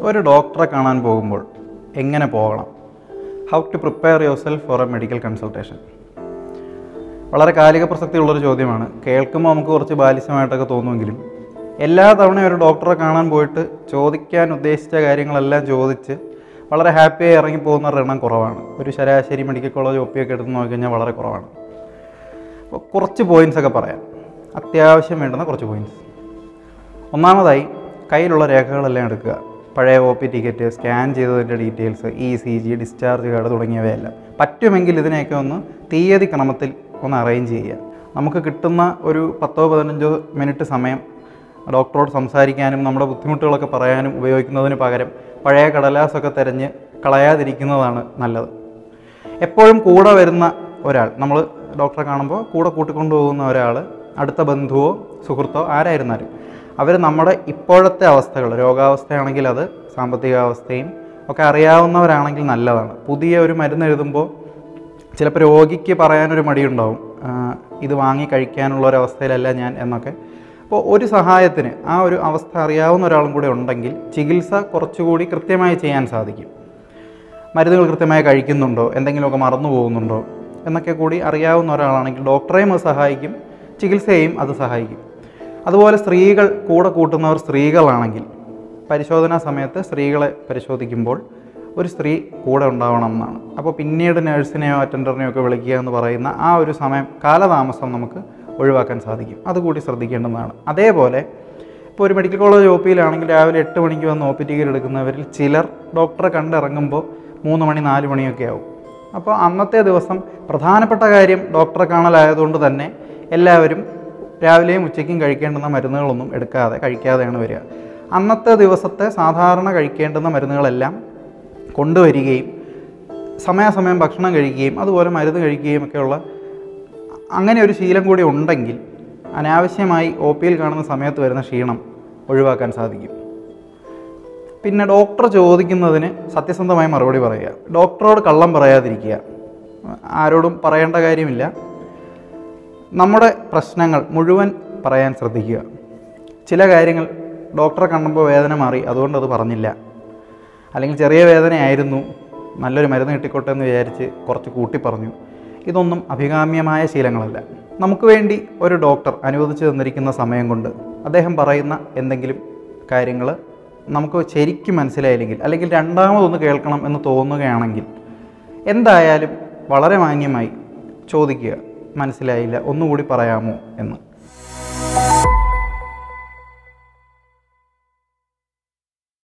ഒരു ഡോക്ടറെ കാണാൻ പോകുമ്പോൾ എങ്ങനെ പോകണം? How to prepare yourself for a medical consultation വളരെ കാലിക പ്രസക്തിയുള്ളൊരു ചോദ്യമാണ്. കേൾക്കുമ്പോൾ നമുക്ക് കുറച്ച് ബാലിസ്യമായിട്ടൊക്കെ തോന്നുമെങ്കിലും എല്ലാ തവണയും ഒരു ഡോക്ടറെ കാണാൻ പോയിട്ട് ചോദിക്കാൻ ഉദ്ദേശിച്ച കാര്യങ്ങളെല്ലാം ചോദിച്ച് വളരെ ഹാപ്പിയായി ഇറങ്ങി പോകുന്നവരുടെ എണ്ണം കുറവാണ്. ഒരു ശരാശരി മെഡിക്കൽ കോളേജ് ഒപ്പിയൊക്കെ എടുത്ത് നോക്കിക്കഴിഞ്ഞാൽ വളരെ കുറവാണ്. അപ്പോൾ കുറച്ച് പോയിന്റ്സ് ഒക്കെ പറയാം. അത്യാവശ്യം വേണ്ടുന്ന കുറച്ച് പോയിന്റ്സ് ഒന്നാമതായി കയ്യിലുള്ള രേഖകളെല്ലാം എടുക്കുക. പഴയ ഒ പി ടിക്കറ്റ് സ്കാൻ ചെയ്തതിന്റെ details E C G discharge card തുടങ്ങിയവയെല്ലാം. പറ്റുമെങ്കിൽ ഇതിനെയൊക്കെ ഒന്ന് തീയതി ക്രമത്തിൽ ഒന്ന് അറേഞ്ച് ചെയ്യുക. നമുക്ക് കിട്ടുന്ന ഒരു പത്തോ പതിനഞ്ചോ മിനിറ്റ് സമയം ഡോക്ടറോട് സംസാരിക്കാനും നമ്മുടെ ബുദ്ധിമുട്ടുകളൊക്കെ പറയാനും ഉപയോഗിക്കുന്നതിന് പകരം പഴയ കടലാസൊക്കെ തിരഞ്ഞ് കളയാതിരിക്കുന്നതാണ് നല്ലത്. എപ്പോഴും കൂടെ വരുന്ന ഒരാൾ നമ്മൾ ഡോക്ടറെ കാണുമ്പോൾ കൂടെ കൂട്ടിക്കൊണ്ടു പോകുന്ന ഒരാൾ അടുത്ത ബന്ധുവോ സുഹൃത്തോ ആരായിരുന്നാലും അവർ നമ്മുടെ ഇപ്പോഴത്തെ അവസ്ഥകൾ രോഗാവസ്ഥയാണെങ്കിൽ അത് സാമ്പത്തികാവസ്ഥയും ഒക്കെ അറിയാവുന്നവരാണെങ്കിൽ നല്ലതാണ്. പുതിയ ഒരു മരുന്ന് എഴുതുമ്പോൾ ചിലപ്പോൾ രോഗിക്ക് പറയാനൊരു മടിയുണ്ടാവും ഇത് വാങ്ങി കഴിക്കാനുള്ള ഒരവസ്ഥയിലല്ല ഞാൻ എന്നൊക്കെ. അപ്പോൾ ഒരു സഹായത്തിന് ആ ഒരു അവസ്ഥ അറിയാവുന്ന ഒരാളും കൂടെ ഉണ്ടെങ്കിൽ ചികിത്സ കുറച്ചുകൂടി കൃത്യമായി ചെയ്യാൻ സാധിക്കും. മരുന്നുകൾ കൃത്യമായി കഴിക്കുന്നുണ്ടോ? എന്തെങ്കിലുമൊക്കെ മറന്നു പോകുന്നുണ്ടോ എന്നൊക്കെ കൂടി അറിയാവുന്ന ഒരാളാണെങ്കിൽ ഡോക്ടറെയും അത് സഹായിക്കും. ചികിത്സയെയും അത് സഹായിക്കും. അതുപോലെ സ്ത്രീകൾ കൂടെ കൂട്ടുന്നവർ സ്ത്രീകളാണെങ്കിൽ പരിശോധനാ സമയത്ത് സ്ത്രീകളെ പരിശോധിക്കുമ്പോൾ ഒരു സ്ത്രീ കൂടെ ഉണ്ടാവണം എന്നാണ് അപ്പോൾ പിന്നീട് നഴ്സിനെയോ അറ്റൻഡറിനെയോ ഒക്കെ വിളിക്കുക എന്ന് പറയുന്ന ആ ഒരു സമയം കാലതാമസം നമുക്ക് ഒഴിവാക്കാൻ സാധിക്കും. അതുകൂടി ശ്രദ്ധിക്കേണ്ടതാണ്. അതേപോലെ ഇപ്പോൾ ഒരു മെഡിക്കൽ കോളേജ് ഒ പിയിലാണെങ്കിൽ രാവിലെ എട്ട് മണിക്ക് വന്ന് ഒ പി ടിക്കറ്റ് എടുക്കുന്നവരിൽ ചിലർ ഡോക്ടറെ കണ്ടിറങ്ങുമ്പോൾ മൂന്ന് മണി നാല് മണിയൊക്കെ ആവും. അപ്പോൾ അന്നത്തെ ദിവസം പ്രധാനപ്പെട്ട കാര്യം ഡോക്ടറെ കാണലായതുകൊണ്ട് തന്നെ എല്ലാവരും രാവിലെയും ഉച്ചയ്ക്കും കഴിക്കേണ്ടുന്ന മരുന്നുകളൊന്നും എടുക്കാതെ കഴിക്കാതെയാണ് വരിക. അന്നത്തെ ദിവസത്തെ സാധാരണ കഴിക്കേണ്ടുന്ന മരുന്നുകളെല്ലാം കൊണ്ടുവരികയും സമയാസമയം ഭക്ഷണം കഴിക്കുകയും അതുപോലെ മരുന്ന് കഴിക്കുകയും ഒക്കെയുള്ള അങ്ങനെ ഒരു ശീലം കൂടി ഉണ്ടെങ്കിൽ അനാവശ്യമായി ഒ പിയിൽ കാണുന്ന സമയത്ത് വരുന്ന ക്ഷീണം ഒഴിവാക്കാൻ സാധിക്കും. പിന്നെ ഡോക്ടർ ചോദിക്കുന്നതിന് സത്യസന്ധമായി മറുപടി പറയുക. ഡോക്ടറോട് കള്ളം പറയാതിരിക്കുക. ആരോടും പറയേണ്ട കാര്യമില്ല. നമ്മുടെ പ്രശ്നങ്ങൾ മുഴുവൻ പറയാൻ ശ്രദ്ധിക്കുക. ചില കാര്യങ്ങൾ ഡോക്ടറെ കണ്ടപ്പോൾ വേദന മാറി അതുകൊണ്ട് അത് പറഞ്ഞില്ല. അല്ലെങ്കിൽ ചെറിയ വേദനയായിരുന്നു നല്ലൊരു മരുന്ന് കിട്ടിക്കോട്ടെ എന്ന് വിചാരിച്ച് കുറച്ച് കൂട്ടി പറഞ്ഞു. ഇതൊന്നും അഭികാമ്യമായ ശീലങ്ങളല്ല. നമുക്ക് വേണ്ടി ഒരു ഡോക്ടർ അനുവദിച്ചു തന്നിരിക്കുന്ന സമയം കൊണ്ട് അദ്ദേഹം പറയുന്ന എന്തെങ്കിലും കാര്യങ്ങൾ നമുക്ക് ശരിക്കും മനസ്സിലായില്ലെങ്കിൽ അല്ലെങ്കിൽ രണ്ടാമതൊന്ന് കേൾക്കണം എന്ന് തോന്നുകയാണെങ്കിൽ എന്തായാലും വളരെ മാന്യമായി ചോദിക്കുക. മനസ്സിലായില്ല. ഒന്നുകൂടി പറയാമോ എന്ന്.